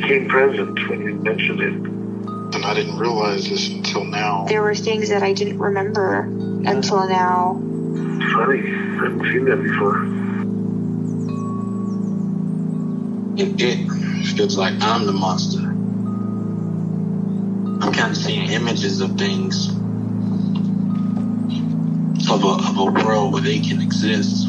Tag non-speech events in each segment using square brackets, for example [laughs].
became present when you mentioned it. And I didn't realize this until now. There were things that I didn't remember until now. It's funny. I haven't seen that before. And it feels like I'm the monster. I'm kind of seeing images of things of a, of a world where they can exist.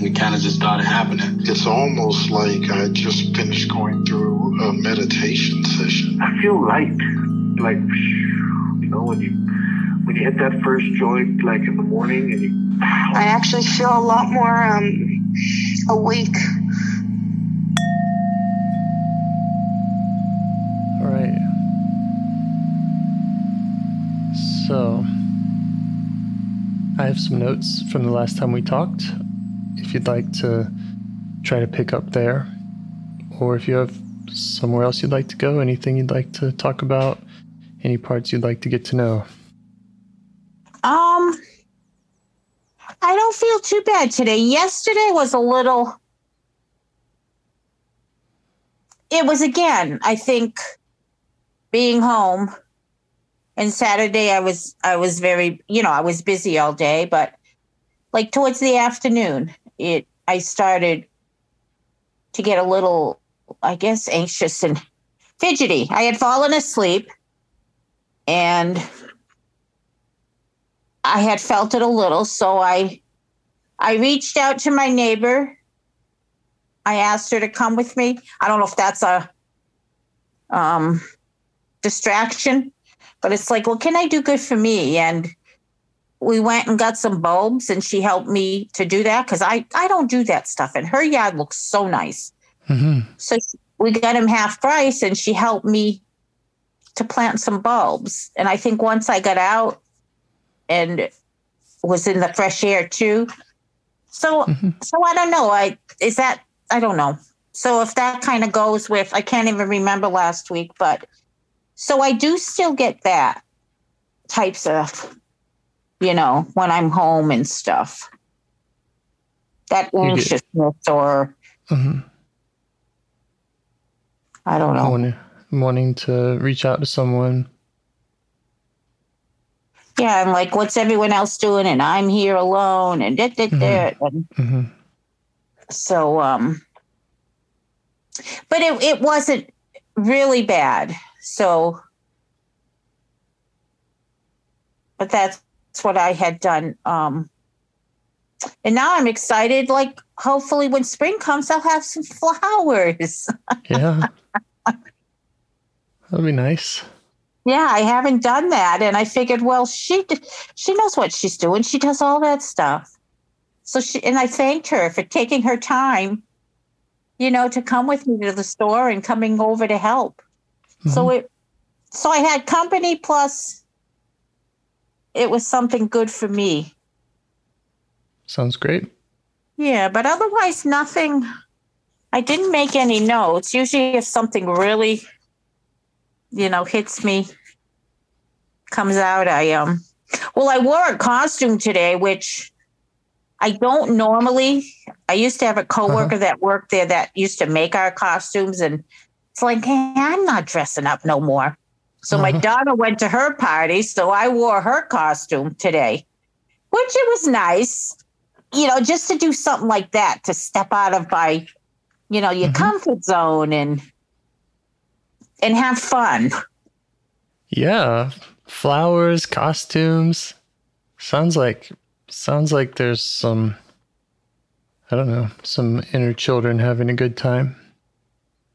and it kind of just started happening. It's almost like I just finished going through a meditation session. I feel light. Like, you know, when you when you hit that first joint, like in the morning, and you I actually feel a lot more um awake. All right. So, I have some notes from the last time we talked. If you'd like to try to pick up there, or if you have somewhere else you'd like to go, anything you'd like to talk about, any parts you'd like to get to know. Um, I don't feel too bad today. Yesterday was a little. It was again, I think, being home. And Saturday, I was I was very, you know, I was busy all day, but like towards the afternoon, it I started to get a little, I guess, anxious and fidgety. I had fallen asleep, and I had felt it a little, so I I reached out to my neighbor. I asked her to come with me. I don't know if that's a um distraction, but it's like, well, can I do good for me? And we went and got some bulbs and she helped me to do that because I, I don't do that stuff. And her yard looks so nice. Mm-hmm. So we got him half price and she helped me to plant some bulbs. And I think once I got out and was in the fresh air too. So so I don't know. I is that I don't know. So if that kind of goes with I can't even remember last week, but so I do still get that types of you know, when I'm home and stuff. That anxiousness or Mm-hmm. I don't know. Wanting, wanting to reach out to someone. Yeah, and like, what's everyone else doing? And I'm here alone, and da, da. Mm-hmm. so, um, but it it wasn't really bad. So, but that's, that's what I had done. Um, and now I'm excited. Like, hopefully, when spring comes, I'll have some [laughs] flowers. Yeah. That'd be nice. Yeah, I haven't done that, and I figured, well, she she knows what she's doing. She does all that stuff. So she and I thanked her for taking her time, you know, to come with me to the store and coming over to help. So it, so I had company plus. It was something good for me. Sounds great. Yeah, but otherwise nothing. I didn't make any notes. Usually, if something really, you know, hits me, comes out, I um. Well, I wore a costume today, which I don't normally. I used to have a coworker that worked there that used to make our costumes, and it's like, hey, I'm not dressing up no more. So my Uh-huh. daughter went to her party, so I wore her costume today, which it was nice, you know, just to do something like that to step out of my, you know, your Mhm. comfort zone and and have fun. Yeah, flowers, costumes. Sounds like sounds like there's some I don't know, some inner children having a good time.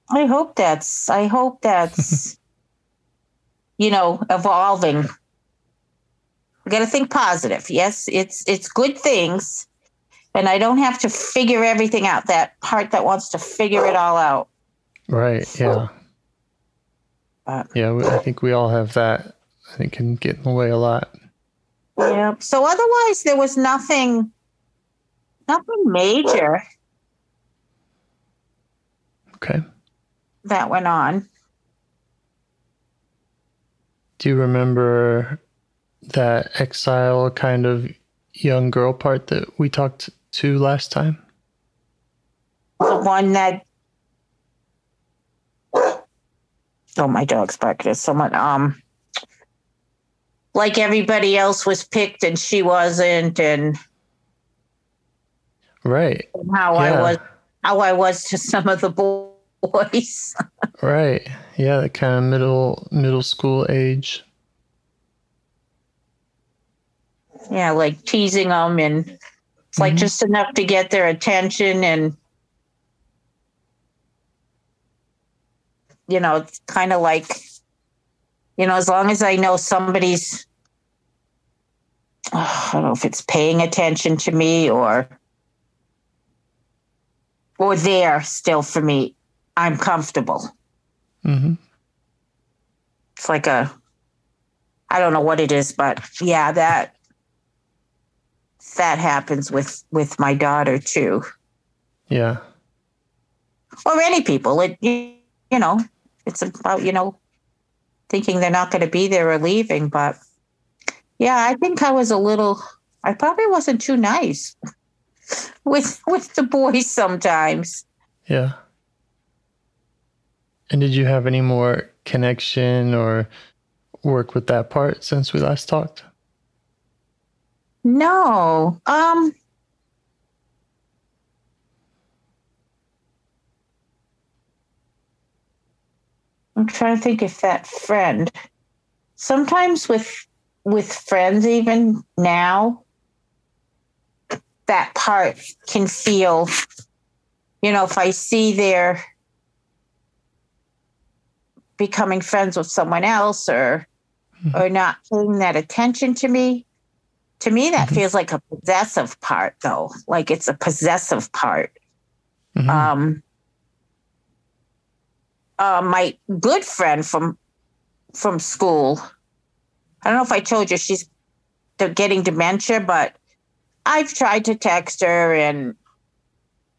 I hope that's I hope that's [laughs] you know evolving. We got to think positive. Yes, it's it's good things, and I don't have to figure everything out. That part that wants to figure it all out. Right, yeah. Uh, Yeah, I think we all have that. I think can get in the way a lot. Yeah. So otherwise, there was nothing, nothing major Okay. that went on. Do you remember that exile kind of young girl part that we talked to last time? The one that. Oh, my dog's barking at someone. Um, like everybody else was picked and she wasn't, and Right. how I was, how I was to some of the boys. Right. Yeah, that kind of middle middle school age. yeah, like teasing them, and it's like Mhm. just enough to get their attention, and you know, it's kind of like, you know, as long as I know somebody's, I don't know if it's paying attention to me or or there still for me, I'm comfortable. hmm It's like a, I don't know what it is, but yeah, that that happens with with my daughter too, Yeah. or any people. It you you know, it's about you know thinking they're not going to be there or leaving. But yeah, I think I was a little. I probably wasn't too nice [laughs] with with the boys sometimes. Yeah. And did you have any more connection or work with that part since we last talked? No. Um I'm trying to think if that friend sometimes with with friends even now that part can feel you know if I see they're becoming friends with someone else or or not paying that attention to me to me that Mhm. feels like a possessive part though like it's a possessive part Mhm. um uh, my good friend from from school i don't know if i told you she's getting dementia but i've tried to text her and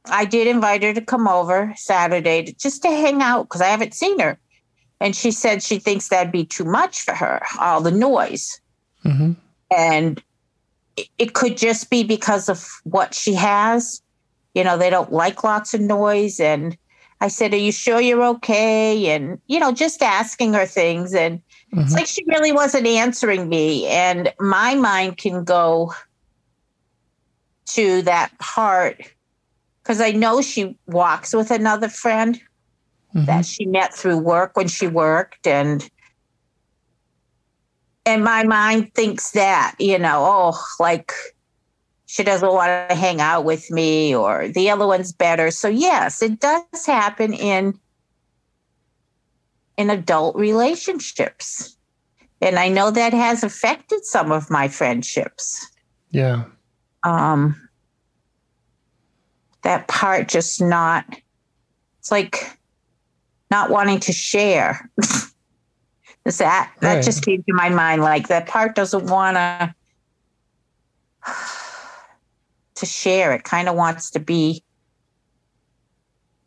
i did invite her to come over saturday to, just to hang out because i haven't seen her and she said she thinks that'd be too much for her all the noise. Mhm. and it- could just be because of what she has. You know they don't like lots of noise. And i said are you sure you're okay? And you know just asking her things. And it's Mhm. like she really wasn't answering me. And my mind can go to that part because i know she walks with another friend Mhm. that she met through work when she worked and and my mind thinks that you know oh like she doesn't want to hang out with me or the other one's better so yes it does happen in in adult relationships and i know that has affected some of my friendships Yeah. um that part just not it's like not wanting to share [laughs] is that that Right. just came to my mind like that part doesn't want to [sighs] to share it kind of wants to be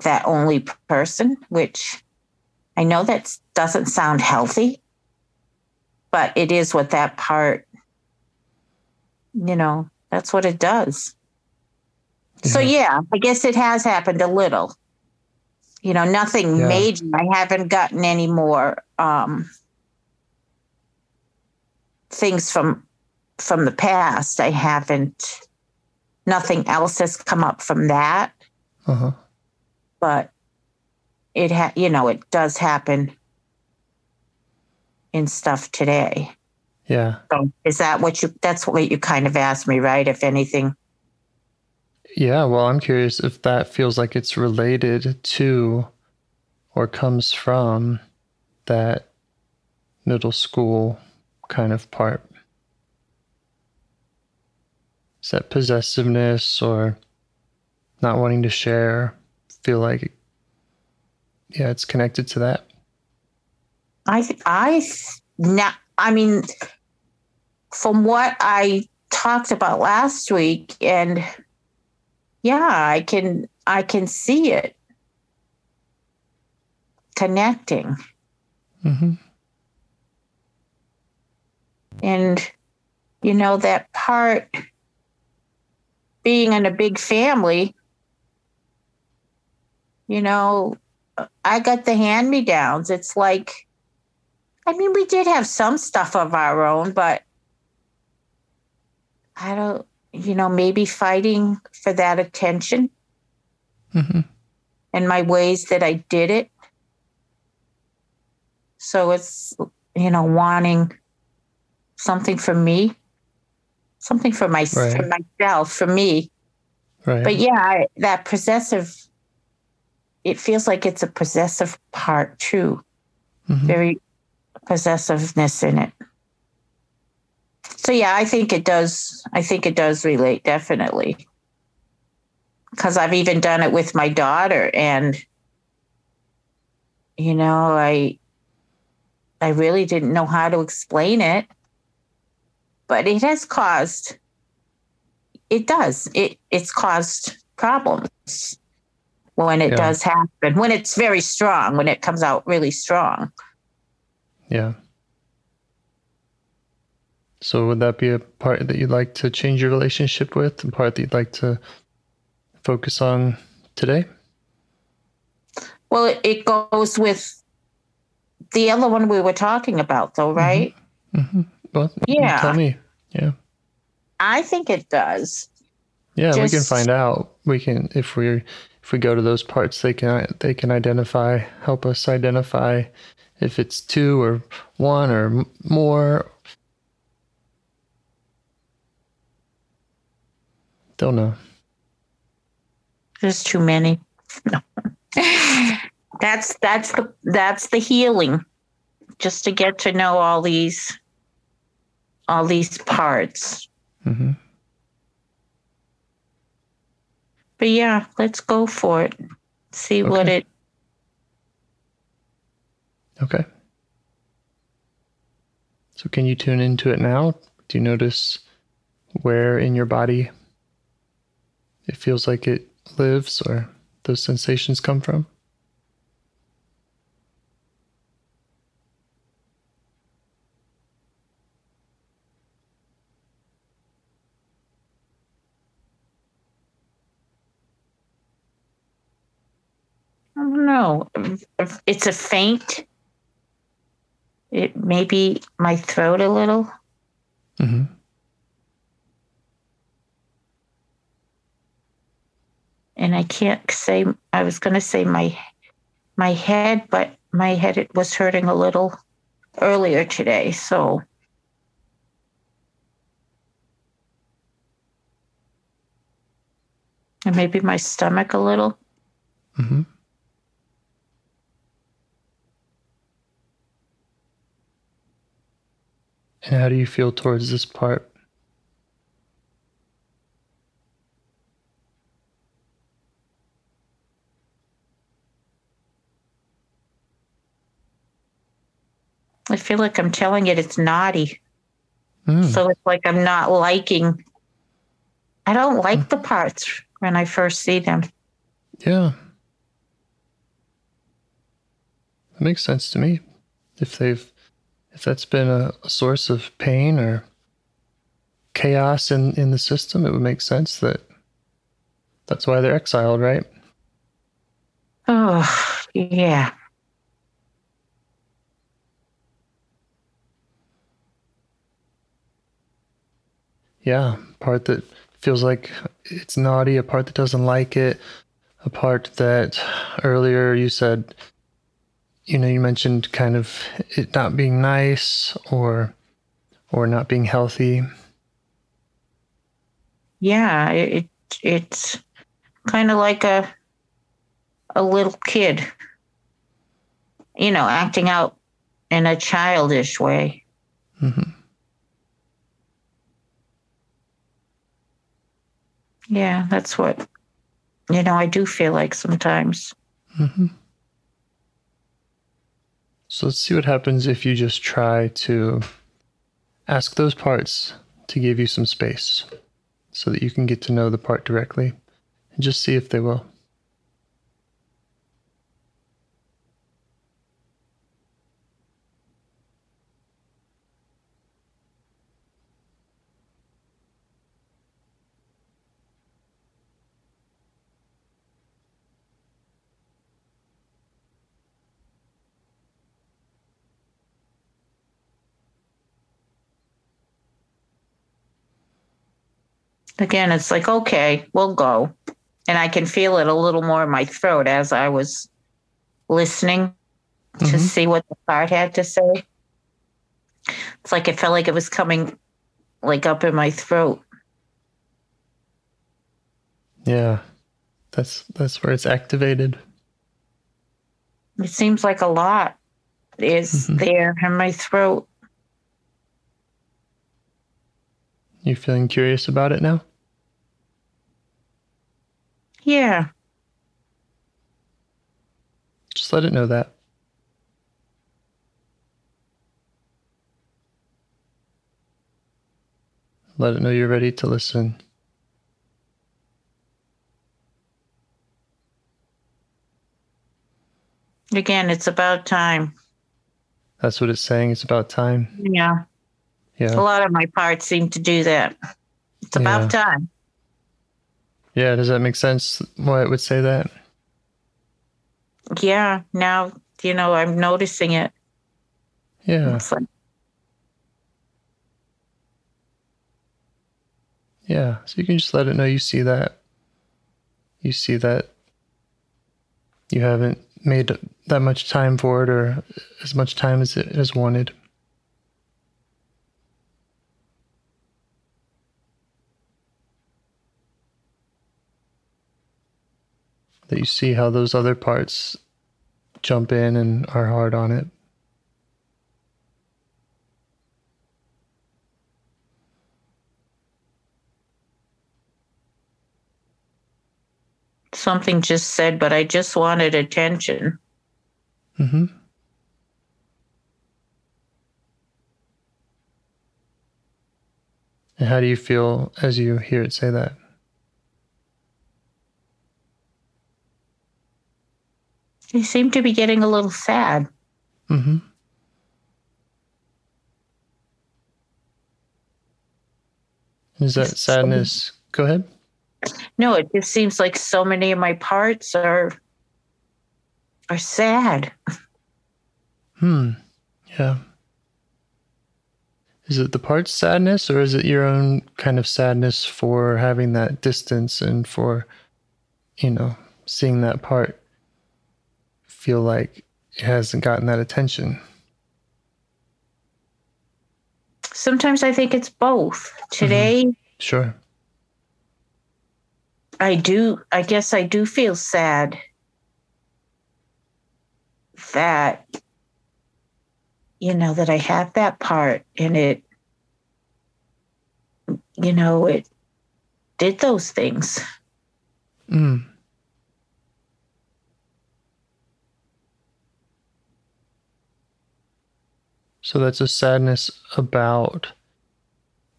that only person which i know that doesn't sound healthy but it is what that part you know that's what it does So Yeah. yeah, I guess it has happened a little. You know, nothing Yeah. major. I haven't gotten any more um things from from the past. I haven't nothing else has come up from that, Uh huh. but it ha you know, it does happen in stuff today. Yeah. So is that what you that's what you kind of asked me, right? If anything. Yeah. Well, I'm curious if that feels like it's related to or comes from that middle school kind of part. Is that possessiveness or not wanting to share? Feel like, yeah, it's connected to that. I I now I mean from what I talked about last week and yeah, I can I can see it connecting Mm-hmm. and you know that part being in a big family you know I got the hand me downs it's like I mean, we did have some stuff of our own, but I don't, you know, maybe fighting for that attention Mm-hmm. and my ways that I did it. So it's, you know, wanting something for me, something for my for myself, for me. Right. But yeah, I, that possessive, it feels like it's a possessive part too. Mhm. very possessiveness in it. So yeah, I think it does. I think it does relate definitely. Because I've even done it with my daughter, and you know, I I really didn't know how to explain it, but it has caused. It does. It it's caused problems when it Yeah. does happen. When it's very strong. When it comes out really strong. Yeah. So would that be a part that you'd like to change your relationship with, a part that you'd like to focus on today? Well, it, it goes with the other one we were talking about, though, right? Mm-hmm. Well, Yeah. tell me. Yeah. I think it does. Yeah, we can find out. We can if we if we go to those parts, they can they can identify, help us identify if it's two or one or more. Don't know. There's too many. No. that's that's the that's the healing. Just to get to know all these all these parts. hmm But yeah, let's go for it. See what it Okay. So can you tune into it now? Do you notice where in your body it feels like it lives or those sensations come from? I don't know. It's a faint. It maybe my throat a little. hmm and I can't say I was going to say my my head, but my head it was hurting a little earlier today, so and maybe my stomach a little. Mm-hmm. And how do you feel towards this part? I feel like I'm telling it it's naughty, Mm, so it's like I'm not liking. I don't like the parts when I first see them. yeah. That makes sense to me. If they've, if that's been a, a source of pain or chaos in, in the system, it would make sense that That's why they're exiled, right? Oh, yeah. Yeah, part that feels like it's naughty, a part that doesn't like it, a part that earlier you said, you know, you mentioned kind of it not being nice or or not being healthy. Yeah, it it's kind of like a a little kid, you know, acting out in a childish way. hmm Yeah, that's what you know. I do feel like sometimes. hmm So let's see what happens if you just try to ask those parts to give you some space so that you can get to know the part directly and just see if they will. Again, it's like okay, we'll go, and I can feel it a little more in my throat as I was listening to Mhm. see what the part had to say. It's like it felt like it was coming, like up in my throat. Yeah. That's that's where it's activated. It seems like a lot is Mhm. there in my throat. You feeling curious about it now? Yeah. Just let it know that. Let it know you're ready to listen. Again, it's about time. That's what it's saying. It's about time. Yeah. Yeah. A lot of my parts seem to do that. It's about time. Yeah. Does that make sense why it would say that? Yeah. Now, you know, I'm noticing it. Yeah. Like, Yeah. So you can just let it know you see that. You see that you haven't made that much time for it or as much time as it has wanted. That you see how those other parts jump in and are hard on it. something just said, but I just wanted attention. Mm-hmm. And how do you feel as you hear it say that? You seem to be getting a little sad. Mm-hmm. Is that sadness? Go ahead. No, it just seems like so many of my parts are are sad. Hmm. Yeah. Is it the part's sadness or is it your own kind of sadness for having that distance and for, you know, seeing that part feel like it hasn't gotten that attention? Sometimes I think it's both. Today Sure. I do I guess I do feel sad that you know that I have that part and it you know it did those things. Mm. So that's a sadness about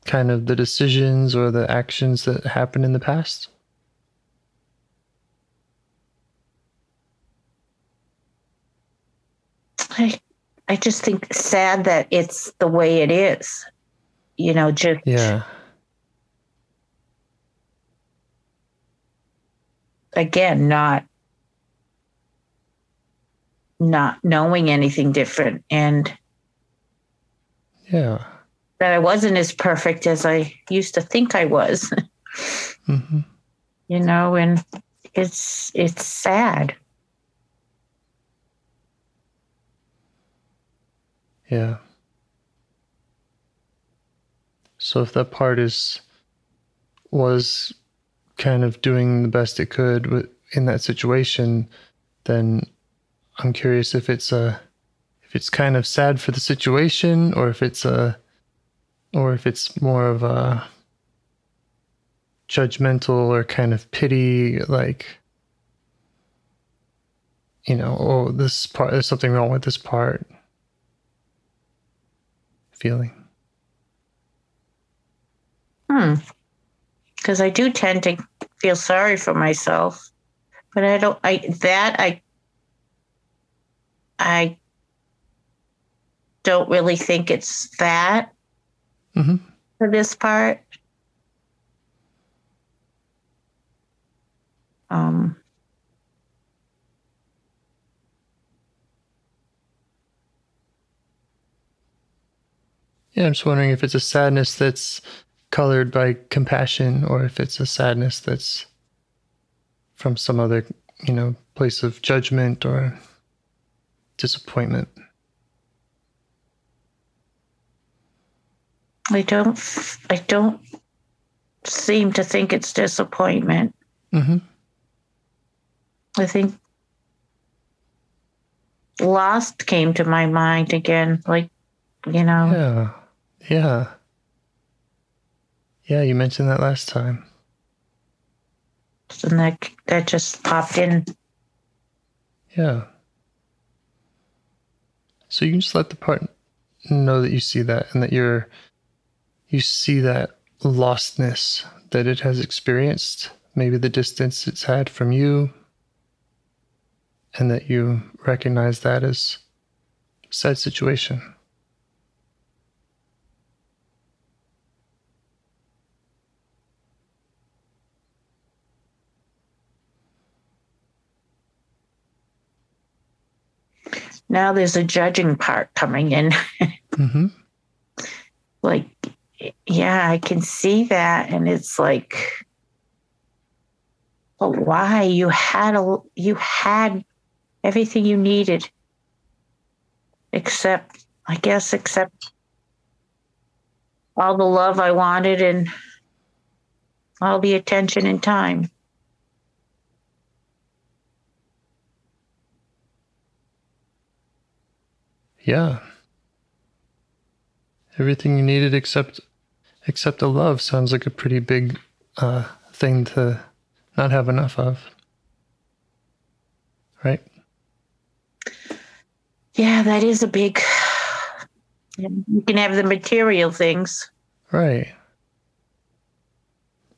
kind of the decisions or the actions that happened in the past? I I just think sad that it's the way it is. You know, just Yeah. again, not not knowing anything different and Yeah. that I wasn't as perfect as I used to think I was. [laughs] hmm you know, and it's it's sad. Yeah. So if that part is was kind of doing the best it could in that situation, then I'm curious if it's a if it's kind of sad for the situation or if it's a or if it's more of a judgmental or kind of pity like you know oh this part there's something wrong with this part feeling Hmm. Because I do tend to feel sorry for myself, but I don't. I that I I don't really think it's that hmm for this part. Um. Yeah, I'm just wondering if it's a sadness that's colored by compassion or if it's a sadness that's from some other, you know, place of judgment or disappointment. I don't. I don't seem to think it's disappointment. hmm I think lost came to my mind again. Like, you know, Yeah. Yeah. Yeah, you mentioned that last time. and that that just popped in. Yeah. So you can just let the part know that you see that and that you're you see that lostness that it has experienced, maybe the distance it's had from you, and that you recognize that as a sad situation. Now there's a judging part coming in. [laughs] Mm-hmm. like, yeah, I can see that, and it's like, but why? You had a you had everything you needed, except I guess except all the love I wanted and all the attention and time. Yeah. Everything you needed except except a love sounds like a pretty big uh, thing to not have enough of. Right? Yeah, that is a big. You can have the material things. Right.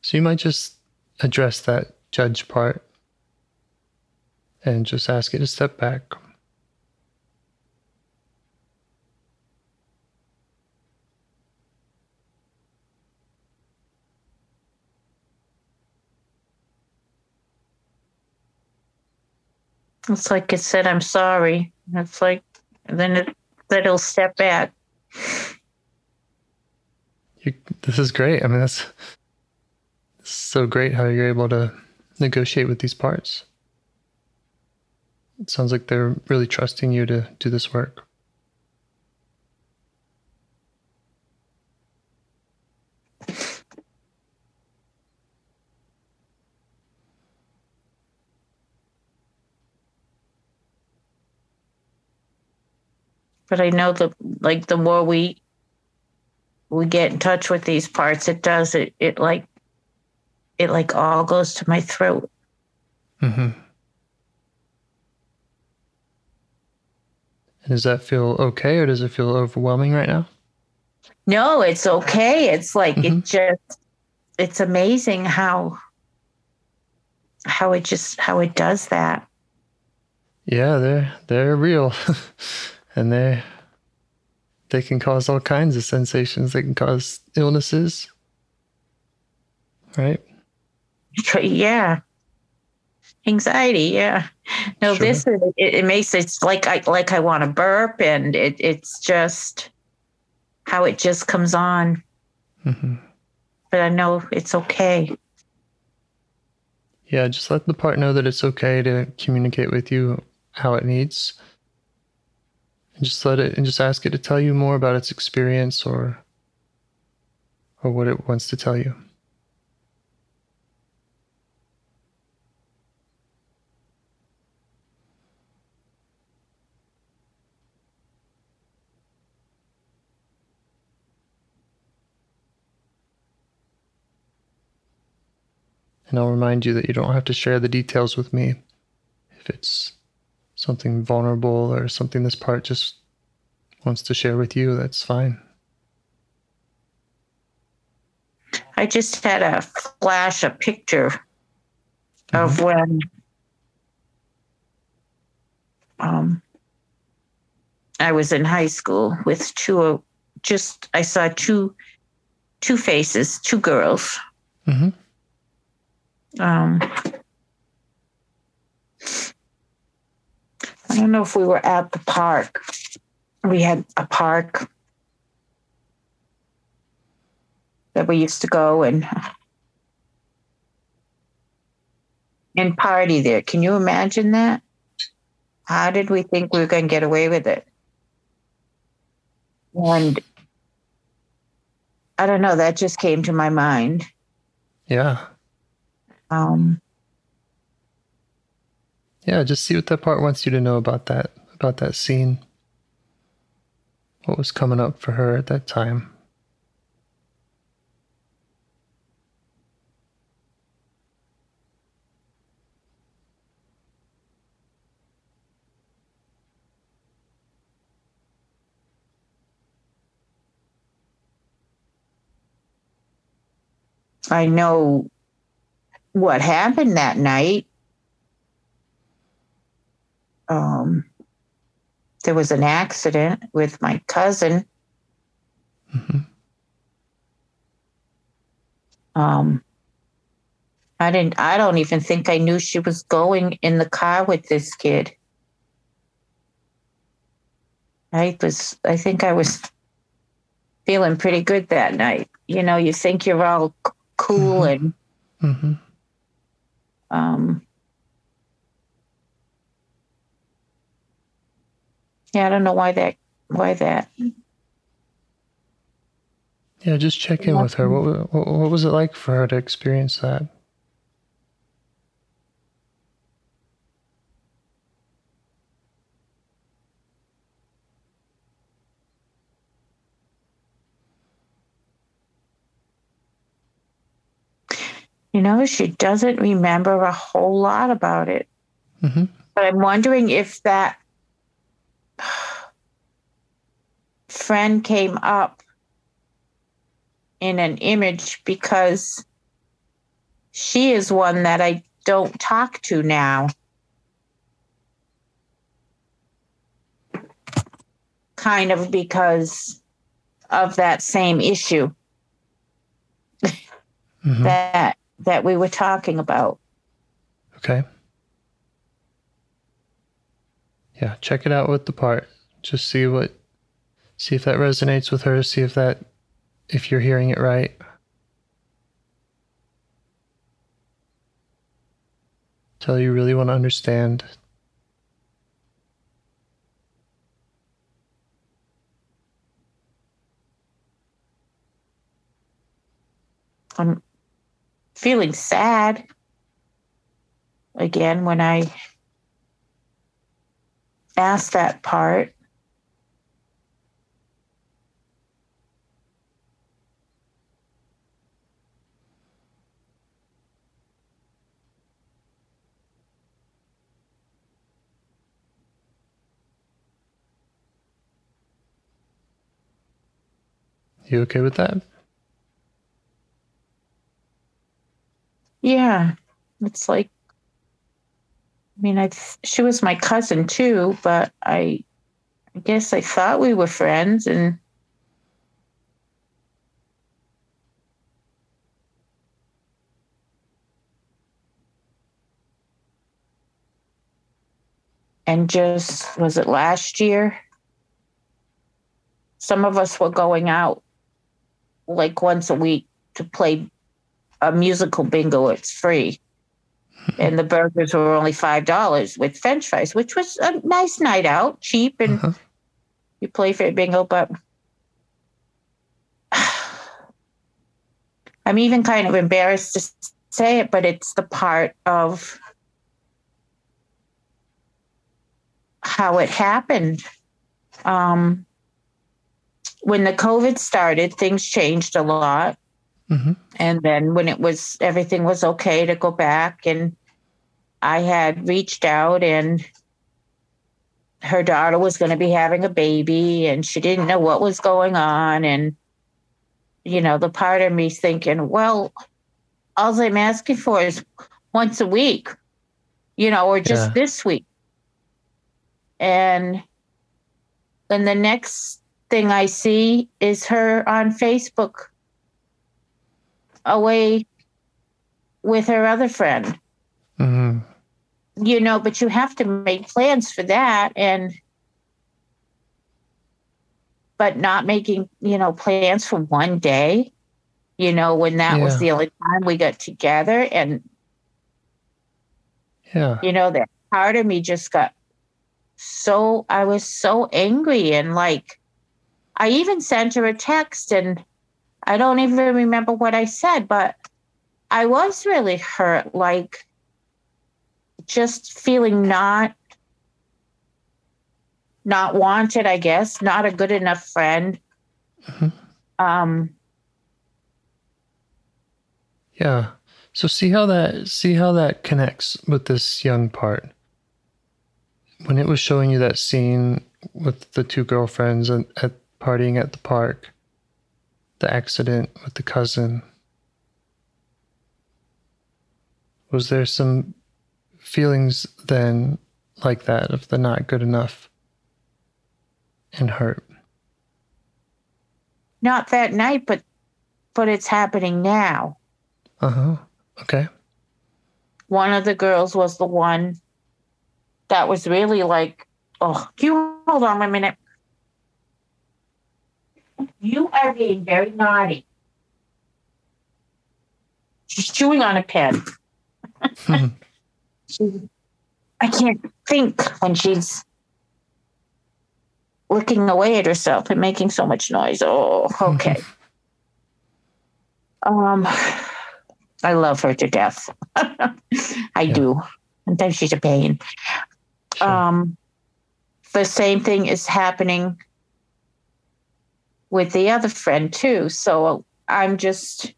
So you might just address that judge part and just ask it to step back. It's like it said, "I'm sorry." It's like then it then it'll step back. You, this is great. I mean, that's so great how you're able to negotiate with these parts. It sounds like they're really trusting you to do this work. But I know the like the more we we get in touch with these parts, it does it it like it like all goes to my throat. Mm-hmm. Does that feel okay, or does it feel overwhelming right now? No, it's okay. It's like it Mhm. just it's amazing how how it just how it does that. Yeah, they're they're real, [laughs] and they they can cause all kinds of sensations. They can cause illnesses, right? [laughs] Yeah. anxiety. Yeah. No, Sure. this is it, it makes it's like I like I want to burp, and it it's just how it just comes on. hmm But I know it's okay. Yeah, just let the part know that it's okay to communicate with you how it needs. And just let it and just ask it to tell you more about its experience or or what it wants to tell you. And I'll remind you that you don't have to share the details with me if it's something vulnerable or something this part just wants to share with you, that's fine. I just had a flash, a picture of when um, I was in high school with two. Just I saw two two faces, two girls. hmm Um, I don't know if we were at the park. We had a park that we used to go and and party there. Can you imagine that? How did we think we were going to get away with it? And I don't know. That just came to my mind. Yeah. Um, Yeah, just see what that part wants you to know about that, about that scene. What was coming up for her at that time. I know what happened that night. Um, there was an accident with my cousin. hmm Um, I didn't. I don't even think I knew she was going in the car with this kid. I was. I think I was feeling pretty good that night. You know, you think you're all c- cool and hmm um yeah i don't know why that why that Yeah, just check in with her. What, what what was it like for her to experience that? you know she doesn't remember a whole lot about it hmm but i'm wondering if that friend came up in an image because she is one that i don't talk to now kind of because of that same issue hmm that that we were talking about. Okay. Yeah, check it out with the part. Just see what, see if that resonates with her. See if that, if you're hearing it right. Tell you really want to understand. I'm feeling sad again when I asked that part. You okay with that? Yeah, it's like, I mean, I she was my cousin too, but I, I guess I thought we were friends, and and just was it last year? Some of us were going out like once a week to play a musical bingo. It's free. and the burgers were only five dollars with French fries, which was a nice night out, cheap, and Uh-huh. you play for bingo. But [sighs] I'm even kind of embarrassed to say it, but it's the part of how it happened. Um, when the COVID started, things changed a lot. Mhm. And then when it was everything was okay to go back, and I had reached out, and her daughter was going to be having a baby, and she didn't know what was going on. And, you know, the part of me thinking, well, all I'm asking for is once a week, you know, or just Yeah. this week. And then the next thing I see is her on Facebook away with her other friend. hmm You know, but you have to make plans for that and but not making, you know, plans for one day, you know, when that was the only time we got together and Yeah. you know that part of me just got so i was so angry and like i even sent her a text and i don't even remember what i said but i was really hurt like just feeling not not wanted i guess not a good enough friend Mhm. um Yeah. So see how that see how that connects with this young part. When it was showing you that scene with the two girlfriends and at partying at the park, the accident with the cousin. Was there some feelings then like that of the not good enough and hurt? not that night but but it's happening now Uh-huh. Okay. one of the girls was the one that was really like, oh, you hold on a minute. You are being very naughty. She's chewing on a pen. [laughs] she, I can't think when she's looking away at herself and making so much noise. Oh, okay. [laughs] um, I love her to death. [laughs] I Yeah. do. And then she's a pain. Sure. Um, the same thing is happening with the other friend too. So I'm just,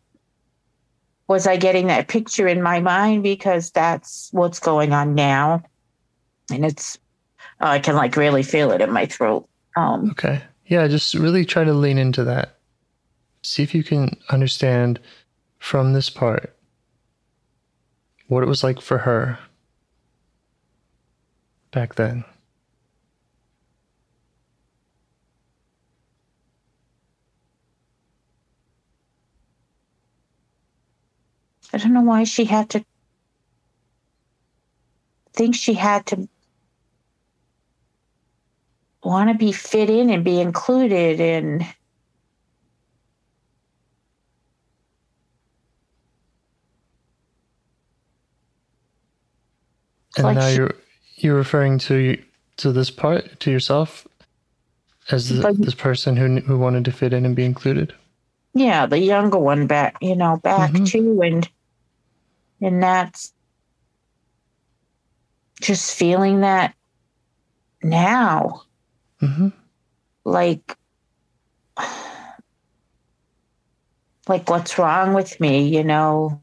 was I getting that picture in my mind because that's what's going on now, and it's, oh, I can like really feel it in my throat. Um, Okay. Yeah, just really try to lean into that. See if you can understand from this part what it was like for her back then. I don't know why she had to think she had to want to be fit in and be included and And Like now she- you're you're referring to to this part to yourself as the, Like- this person who who wanted to fit in and be included. yeah the younger one back you know back Mhm. too and and that's just feeling that now. Hmm like like what's wrong with me you know?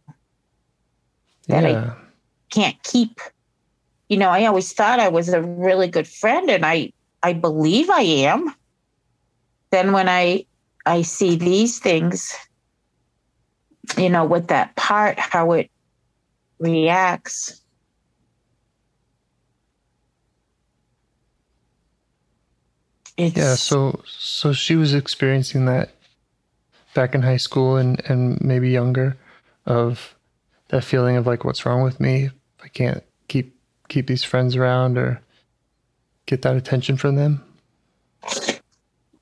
That I- can't keep you know i always thought i was a really good friend and i i believe i am. Then when i i see these things you know with that part how it reacts it's Yeah, so so she was experiencing that back in high school and and maybe younger of that feeling of like what's wrong with me? I can't keep keep these friends around or get that attention from them?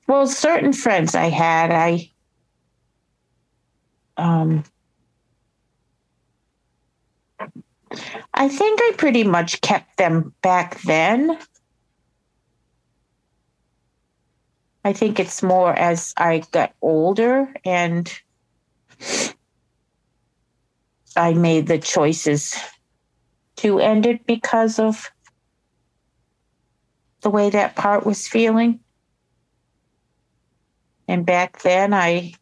Well, certain friends I had, I um I think I pretty much kept them back then. I think it's more as I got older and I made the choices to end it because of the way that part was feeling. And back then I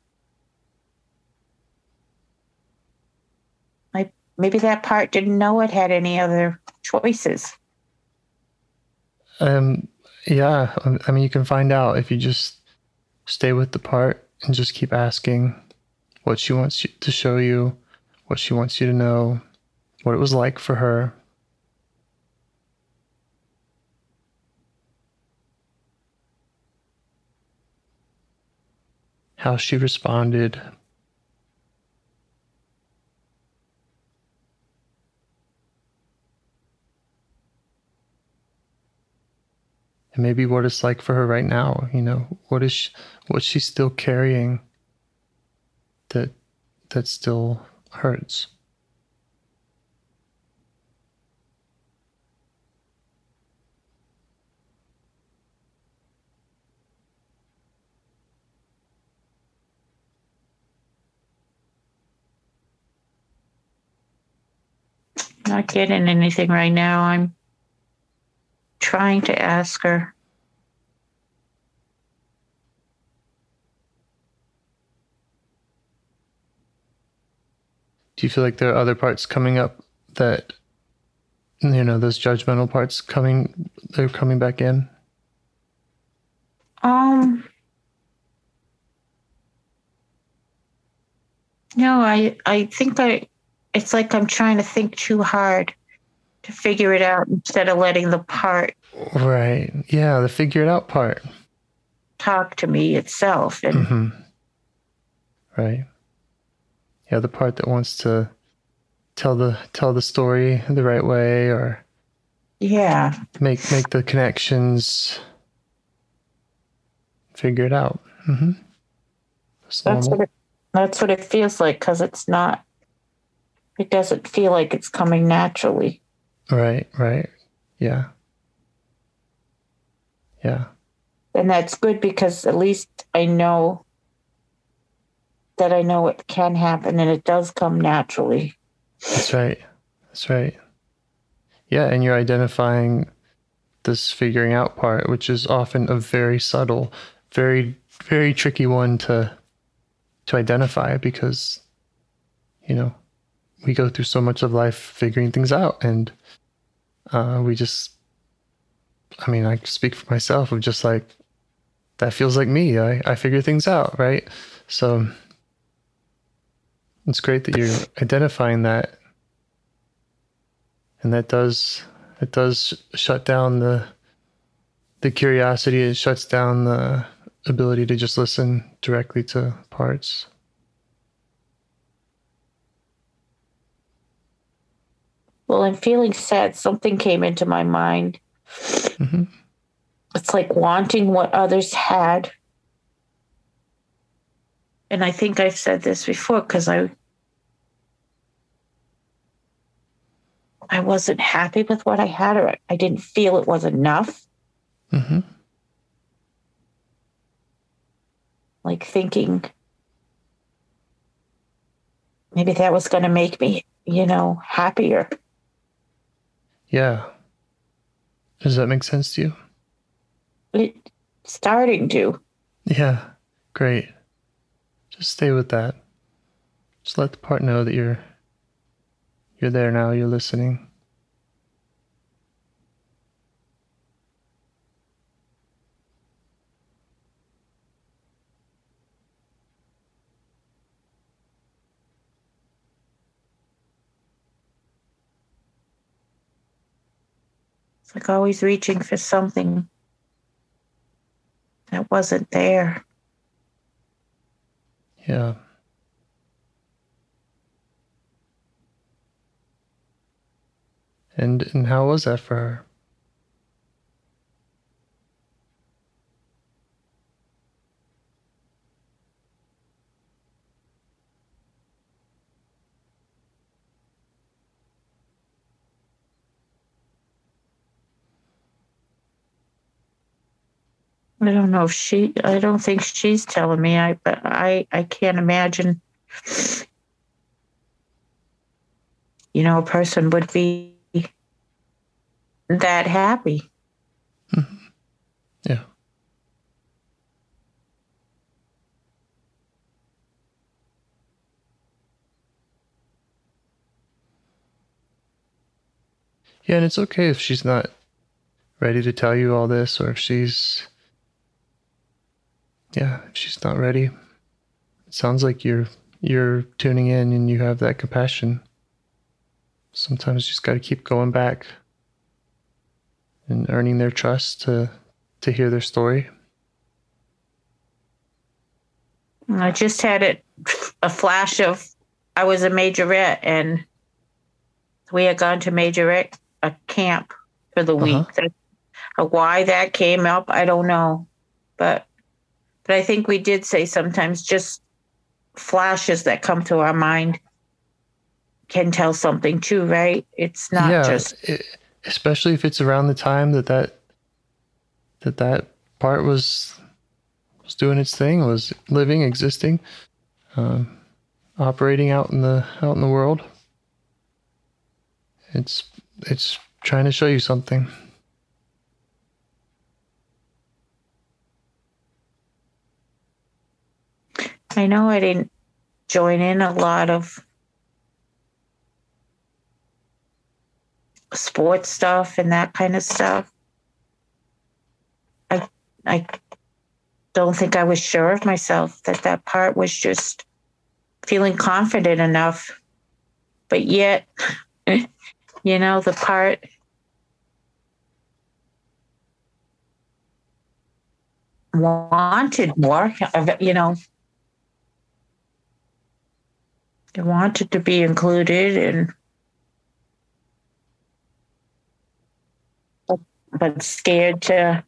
I maybe that part didn't know it had any other choices. Um yeah, um, I mean you can find out if you just stay with the part and just keep asking what she wants to show you, what she wants you to know, what it was like for her. How she responded. And maybe what it's like for her right now, you know, what is she, what she's still carrying that that still hurts. Not getting anything right now. I'm trying to ask her. Do you feel like there are other parts coming up that you know those judgmental parts coming they're coming back in? Um No, I I think I it's like I'm trying to think too hard to figure it out instead of letting the part Right. Yeah, the figure it out part. talk to me itself and hmm Right. Yeah, the part that wants to tell the tell the story the right way or yeah make make the connections figure it out. hmm That's that's what it, that's what it feels like because it's not it doesn't feel like it's coming naturally Right, right. Yeah. Yeah. and that's good because at least I know that I know it can happen and it does come naturally. That's right. That's right. Yeah, and you're identifying this figuring out part, which is often a very subtle, very very tricky one to to identify because you know, we go through so much of life figuring things out and uh we just I mean, I speak for myself of just like that feels like me. I I figure things out, right? So it's great that you're identifying that and that does it does shut down the the curiosity it shuts down the ability to just listen directly to parts Well, I'm feeling sad. Something came into my mind. hmm It's like wanting what others had. And I think I've said this before because I I wasn't happy with what I had or I didn't feel it was enough. hmm Like thinking maybe that was going to make me, you know, happier. Yeah. Does that make sense to you? It starting to. yeah. Great. Just stay with that. Just let the part know that you're you're there now. You're listening It's like always reaching for something that wasn't there. yeah and and how was that for her I don't know if she. I don't think she's telling me. I but I I can't imagine. You know, a person would be that happy. Mm-hmm. Yeah. Yeah, and it's okay if she's not ready to tell you all this or if she's yeah, if she's not ready. It sounds like you're you're tuning in and you have that compassion. Sometimes you just got to keep going back and earning their trust to to hear their story. I just had it a flash of I was a majorette and we had gone to majorette a camp for the week. Uh-huh. That- uh, Why that came up, I don't know, but but I think we did say sometimes just flashes that come to our mind can tell something too, right? It's not yeah, just it, especially if it's around the time that that that that part was was doing its thing, was living, existing, um, operating out in the out in the world. It's it's trying to show you something. I know I didn't join in a lot of sports stuff and that kind of stuff. I I don't think I was sure of myself that that part was just feeling confident enough. But yet, [laughs] you know, the part wanted more, you know, they wanted to be included and but scared to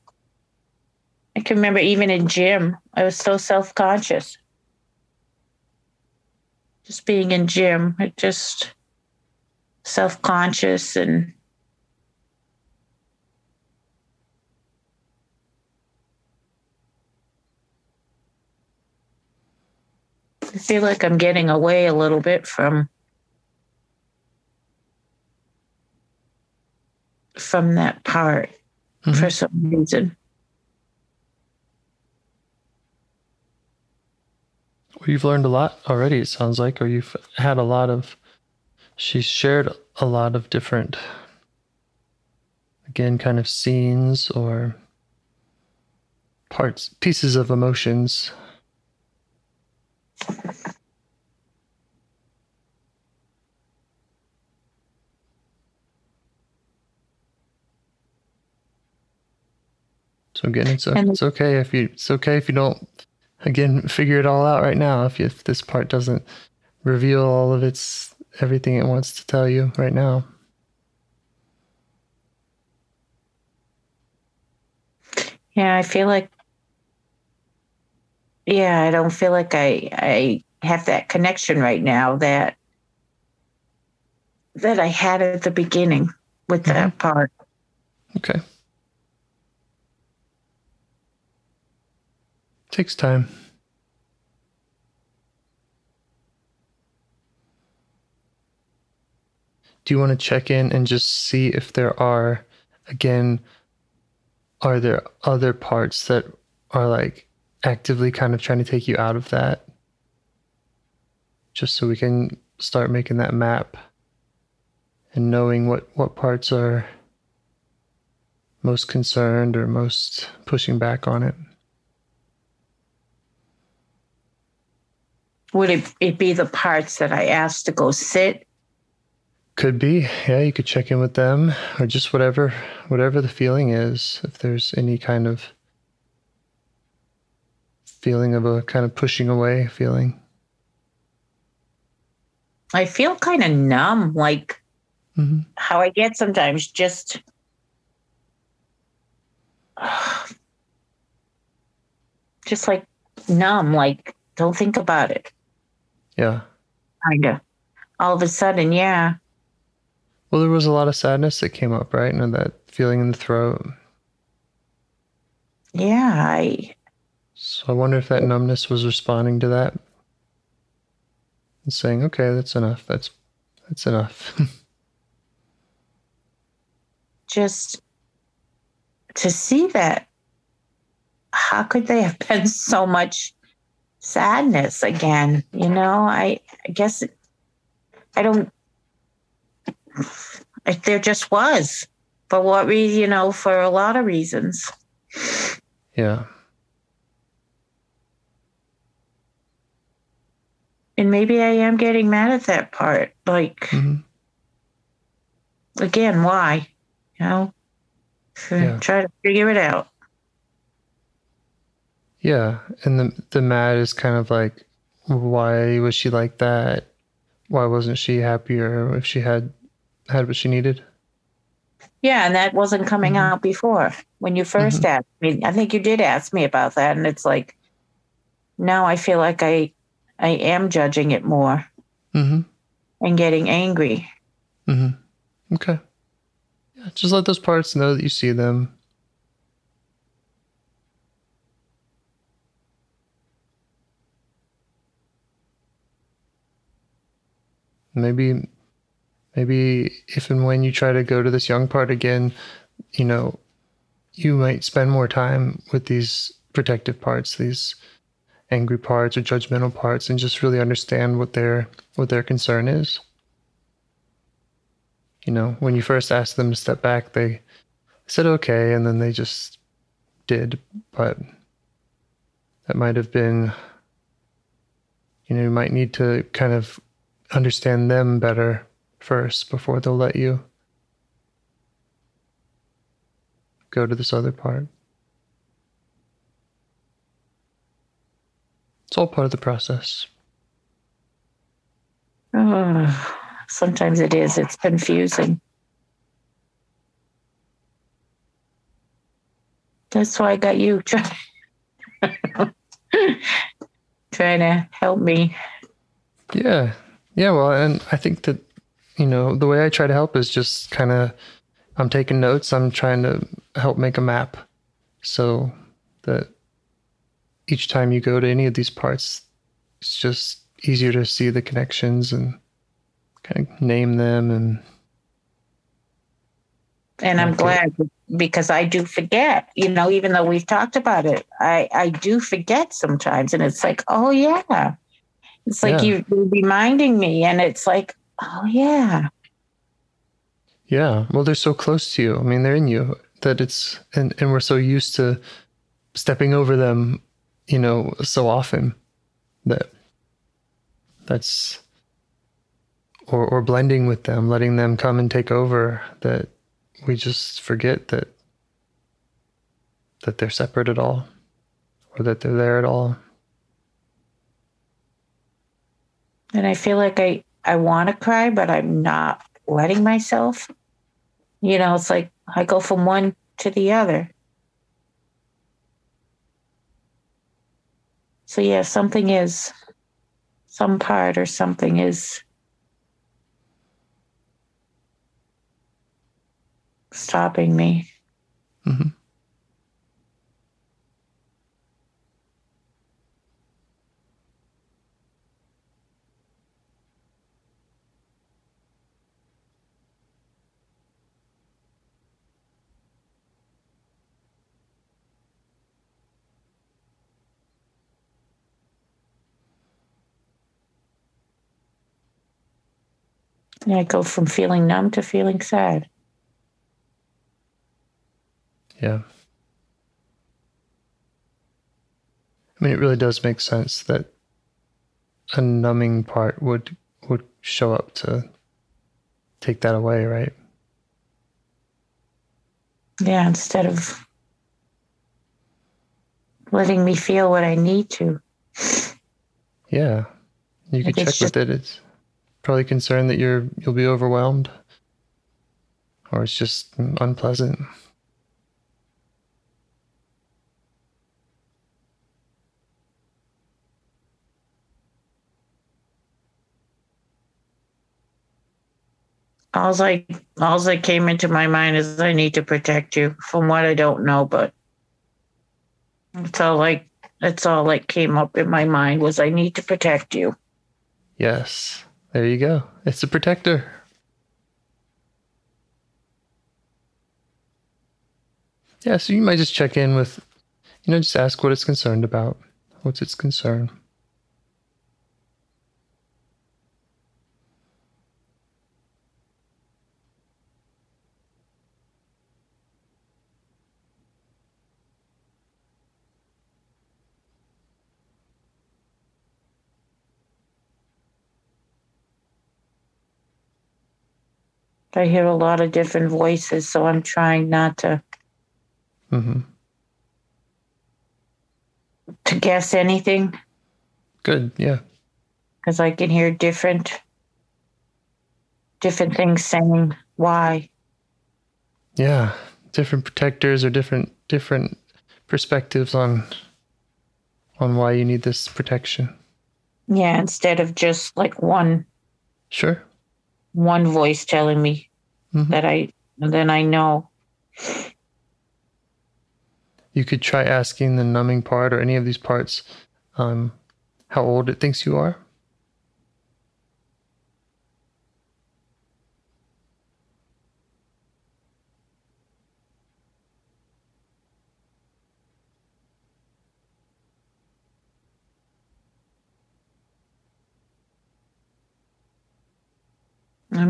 I can remember even in gym, I was so self-conscious. Just being in gym, it just self-conscious and feel like I'm getting away a little bit from from that part Mhm. for some reason. Well, you've learned a lot already. It sounds like, or you've had a lot of. She's shared a lot of different, again, kind of scenes or parts, pieces of emotions. So again, it's And- it's okay if you it's okay if you don't again figure it all out right now if, if this part doesn't reveal all of its everything it wants to tell you right now. Yeah, I feel like yeah, I don't feel like I I have that connection right now that that I had at the beginning with that mm-hmm. part. okay. Takes time. Do you want to check in and just see if there are again are there other parts that are like actively kind of trying to take you out of that just so we can start making that map and knowing what what parts are most concerned or most pushing back on it Would it, it be the parts that I asked to go sit? Could be. Yeah, you could check in with them or just whatever whatever the feeling is. If there's any kind of feeling of a kind of pushing away feeling. I feel kind of numb, like hmm how I get sometimes just [sighs] just like numb, like don't think about it. Yeah. Kind of. All of a sudden, yeah. Well, there was a lot of sadness that came up, right? And that feeling in the throat. yeah, I So I wonder if that numbness was responding to that and saying, "Okay, that's enough. That's that's enough." [laughs] just to see that how could they have been so much sadness again you know i, I guess it, i don't it, there just was for what reason you know for a lot of reasons yeah. And maybe i am getting mad at that part like hmm again why you know Yeah. try to figure it out Yeah, and the the mad is kind of like, why was she like that? Why wasn't she happier if she had had what she needed? Yeah, and that wasn't coming Mhm. out before when you 1st asked me. I think you did ask me about that, and it's like now I feel like I I am judging it more Mm-hmm. and getting angry. Mm-hmm. Okay. Yeah, just let those parts know that you see them. Maybe, maybe if and when you try to go to this young part again, you know, you might spend more time with these protective parts, these angry parts or judgmental parts, and just really understand what their what their concern is you know, when you first asked them to step back, they said okay, and then they just did. But that might have been, you know, you might need to kind of understand them better first before they'll let you go to this other part. It's all part of the process. Ugh, sometimes it is. It's confusing. That's why I got you [laughs] trying trying to help me. Yeah. Yeah. Well, and I think that, you know, the way I try to help is just kind of, I'm taking notes. I'm trying to help make a map so that each time you go to any of these parts, it's just easier to see the connections and kind of name them. And And I'm glad because I do forget, you know, even though we've talked about it, I, I do forget sometimes. And it's like, oh, yeah. It's like Yeah. you, you're reminding me. And it's like, oh, yeah. yeah, well, they're so close to you. I mean, they're in you that it's, and, and we're so used to stepping over them, you know, so often that that's or or blending with them, letting them come and take over that we just forget that that they're separate at all or that they're there at all. And I feel like I, I want to cry, but I'm not letting myself. You know, it's like I go from one to the other. So, yeah, something is, some part or something is stopping me. hmm And I go from feeling numb to feeling sad. Yeah. I mean, it really does make sense that a numbing part would would show up to take that away, right? Yeah, instead of letting me feel what I need to. Yeah. You can check it's with it. It's probably concerned that you're you'll be overwhelmed. Or it's just unpleasant. All I all that came into my mind is I need to protect you from what I don't know, but That's all like that's all like came up in my mind was I need to protect you. Yes. There you go. It's a protector. Yeah, so you might just check in with, you know, just ask what it's concerned about. What's its concern? I hear a lot of different voices, so I'm trying not to Mm-hmm. to guess anything Good. Yeah. because I can hear different different things saying why. Yeah. Different protectors or different different perspectives on on why you need this protection. Yeah, instead of just like one Sure. One voice telling me Mhm. that I then I know. You could try asking the numbing part or any of these parts um, how old it thinks you are.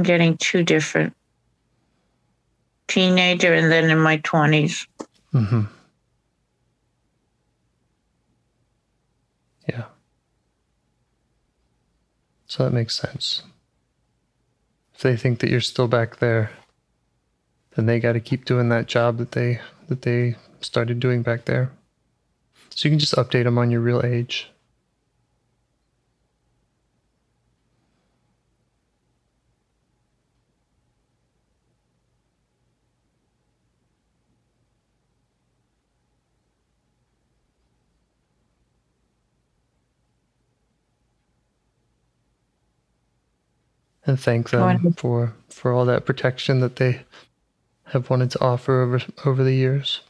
I'm getting two different teenager and then in my twenties. Mm-hmm. Yeah. So that makes sense. If they think that you're still back there, then they got to keep doing that job that they that they started doing back there. So you can just update them on your real age. And thank them for for all that protection that they have wanted to offer over over the years.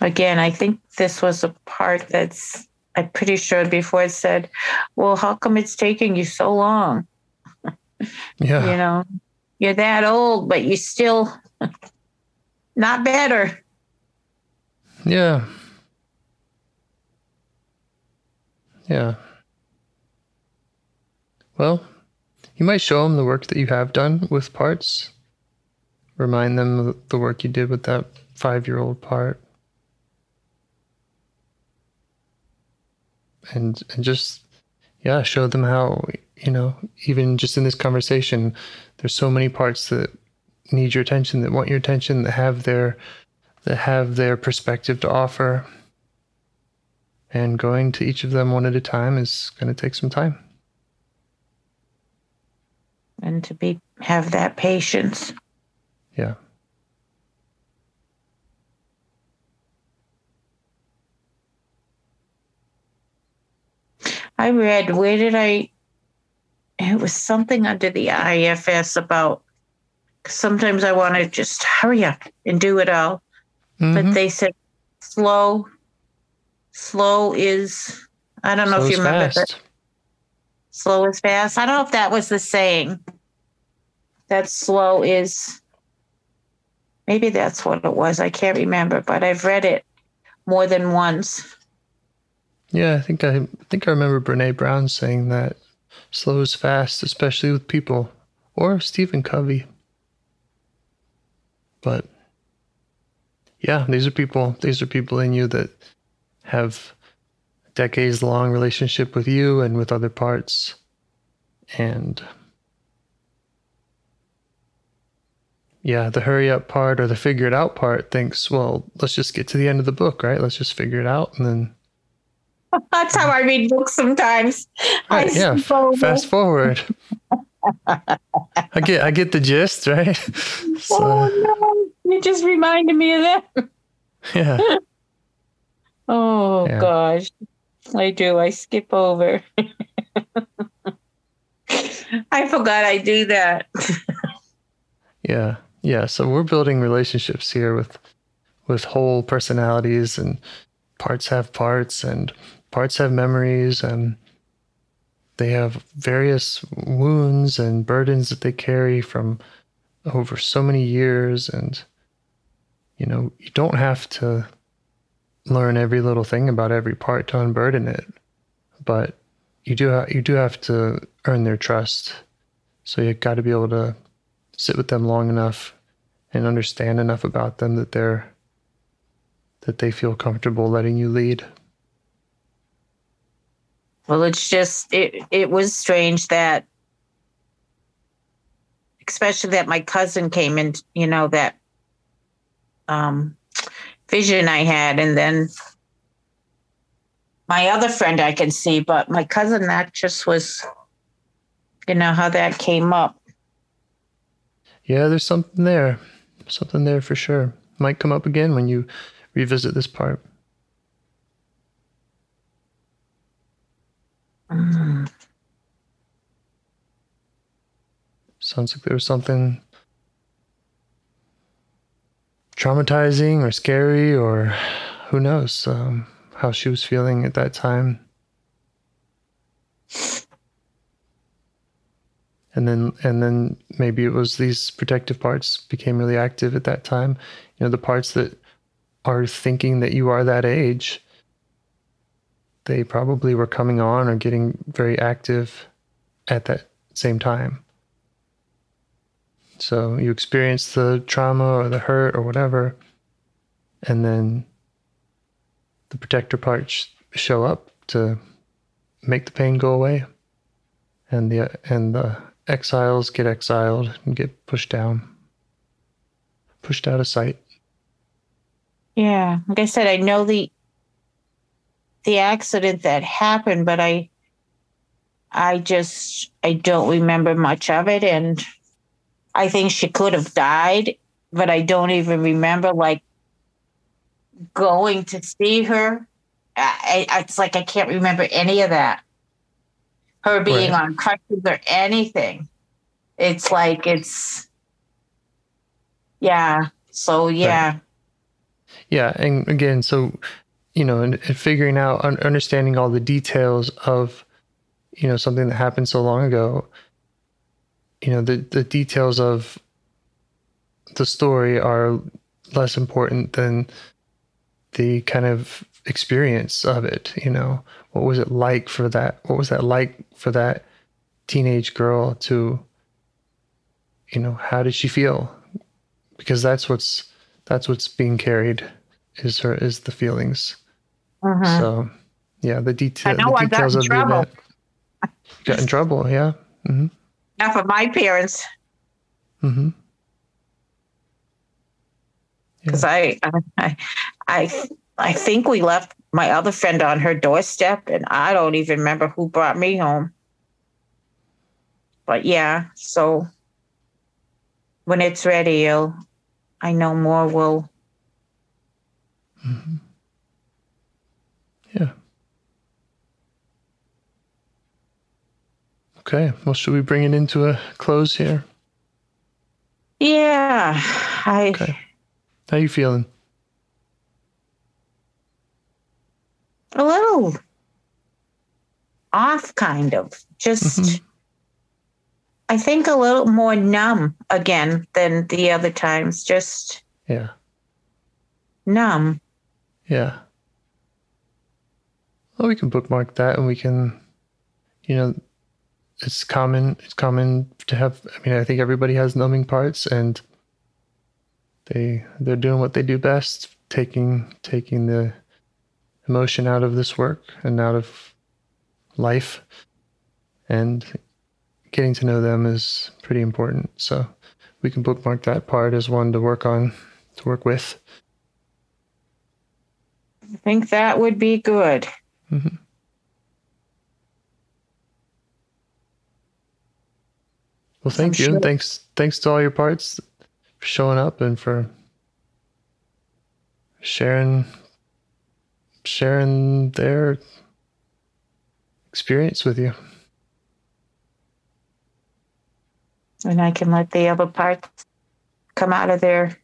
Again, I think this was a part that's I'm pretty sure before it said, Well, how come it's taking you so long? Yeah. You know, you're that old, but you still not better. Yeah. Yeah. Well, you might show them the work that you have done with parts. Remind them of the work you did with that five year old part. And, and just, yeah, show them how, you know, even just in this conversation, there's so many parts that need your attention, that want your attention, that have their that have their perspective to offer. And going to each of them one at a time is going to take some time. And to be have that patience. Yeah. I read where did I it was something under the IFS about sometimes I want to just hurry up and do it all. But Mhm. they said slow slow is I don't know So if you remember that slow is fast. I don't know if that was the saying. That slow is maybe that's what it was. I can't remember, but I've read it more than once. Yeah, I think I, I think I remember Brene Brown saying that slow is fast, especially with people, or Stephen Covey. But yeah, these are people. These are people in you that have decades long relationship with you and with other parts, and yeah, the hurry up part or the figure it out part thinks, well, let's just get to the end of the book, right? Let's just figure it out, and then [laughs] That's how I read books sometimes. I Right, yeah. skip over. Fast forward. I get I get the gist, right? [laughs] So Oh no! You just reminded me of that. [laughs] yeah. Oh Yeah. gosh. I do. I skip over. I forgot I do that. Yeah. Yeah. So we're building relationships here with with whole personalities and parts have parts and parts have memories and they have various wounds and burdens that they carry from over so many years and you know, you don't have to learn every little thing about every part to unburden it. But you do ha- you do have to earn their trust. So you got to be able to sit with them long enough and understand enough about them that they're that they feel comfortable letting you lead. Well, it's just it it was strange that especially that my cousin came in, you know, that um vision I had and then my other friend I can see, but my cousin that just was you know how that came up. Yeah, there's something there. Something there for sure. Might come up again when you revisit this part. Mm. Sounds like there was something traumatizing or scary or who knows um, how she was feeling at that time. And then and then maybe it was these protective parts became really active at that time. You know, the parts that are thinking that you are that age, they probably were coming on or getting very active at that same time. So you experience the trauma or the hurt or whatever, and then the protector parts show up to make the pain go away, and the and the exiles get exiled and get pushed down, pushed out of sight. Yeah, like I said, I know the the accident that happened, but I I just I don't remember much of it, and I think she could have died, but I don't even remember like going to see her. I, I it's like I can't remember any of that. Her being Right. on crutches or anything. It's like it's yeah. So yeah. Yeah, and again, so you know, and, and figuring out, un- understanding all the details of, you know, something that happened so long ago. You know, the the details of the story are less important than the kind of experience of it. You know, what was it like for that? What was that like for that teenage girl to? You know, how did she feel? Because that's what's that's what's being carried is her is the feelings. Mhm. So yeah, the know the I got details in of trouble. the event. Got in trouble, yeah. hmm Not for my parents. hmm because I, I, I, I think we left my other friend on her doorstep, and I don't even remember who brought me home. But yeah, so when it's ready, I'll. I know more will. hmm Yeah. Okay. Well, should we bring it into a close here? Yeah, I. Okay. How you feeling? a little off, kind of. Just, Mhm. I think a little more numb again than the other times. Just Yeah. numb. Yeah. Well, we can bookmark that, and we can, you know, it's common. It's common to have. I mean, I think everybody has numbing parts, and they they're doing what they do best, taking taking the emotion out of this work and out of life, and getting to know them is pretty important. So we can bookmark that part as one to work on, to work with. I think that would be good. Mhm. Well, thank I'm you, and sure- thanks thanks to all your parts for showing up and for sharing sharing sharing their experience with you. And I can let the other parts come out of there.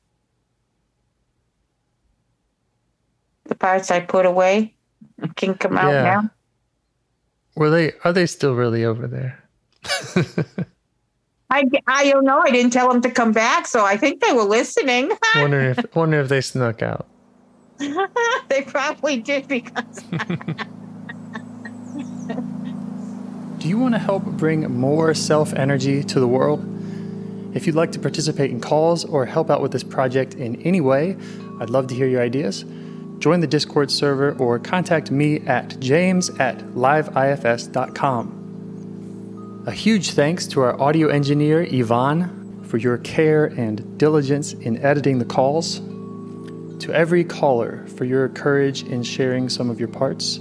The parts I put away can come out Yeah. now. Were they are they still really over there? [laughs] I, I don't know. I didn't tell them to come back, so I think they were listening. [laughs] wonder if wonder if they snuck out. [laughs] they probably did because [laughs] Do you want to help bring more self energy to the world? If you'd like to participate in calls or help out with this project in any way, I'd love to hear your ideas. Join the Discord server or contact me at james at liveifs.com. A huge thanks to our audio engineer, Yvonne, for your care and diligence in editing the calls. To every caller for your courage in sharing some of your parts.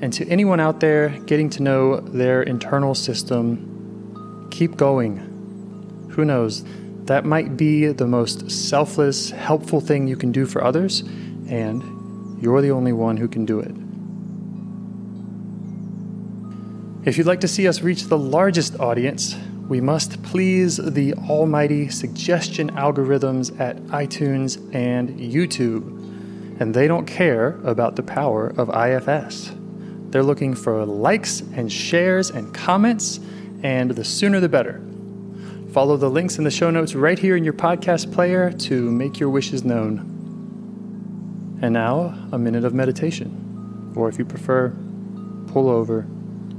And to anyone out there getting to know their internal system, keep going. Who knows? That might be the most selfless, helpful thing you can do for others, and you're the only one who can do it. If you'd like to see us reach the largest audience, we must please the almighty suggestion algorithms at iTunes and YouTube. And they don't care about the power of IFS. They're looking for likes and shares and comments, and the sooner the better. Follow the links in the show notes right here in your podcast player to make your wishes known. And now, a minute of meditation. Or if you prefer, pull over.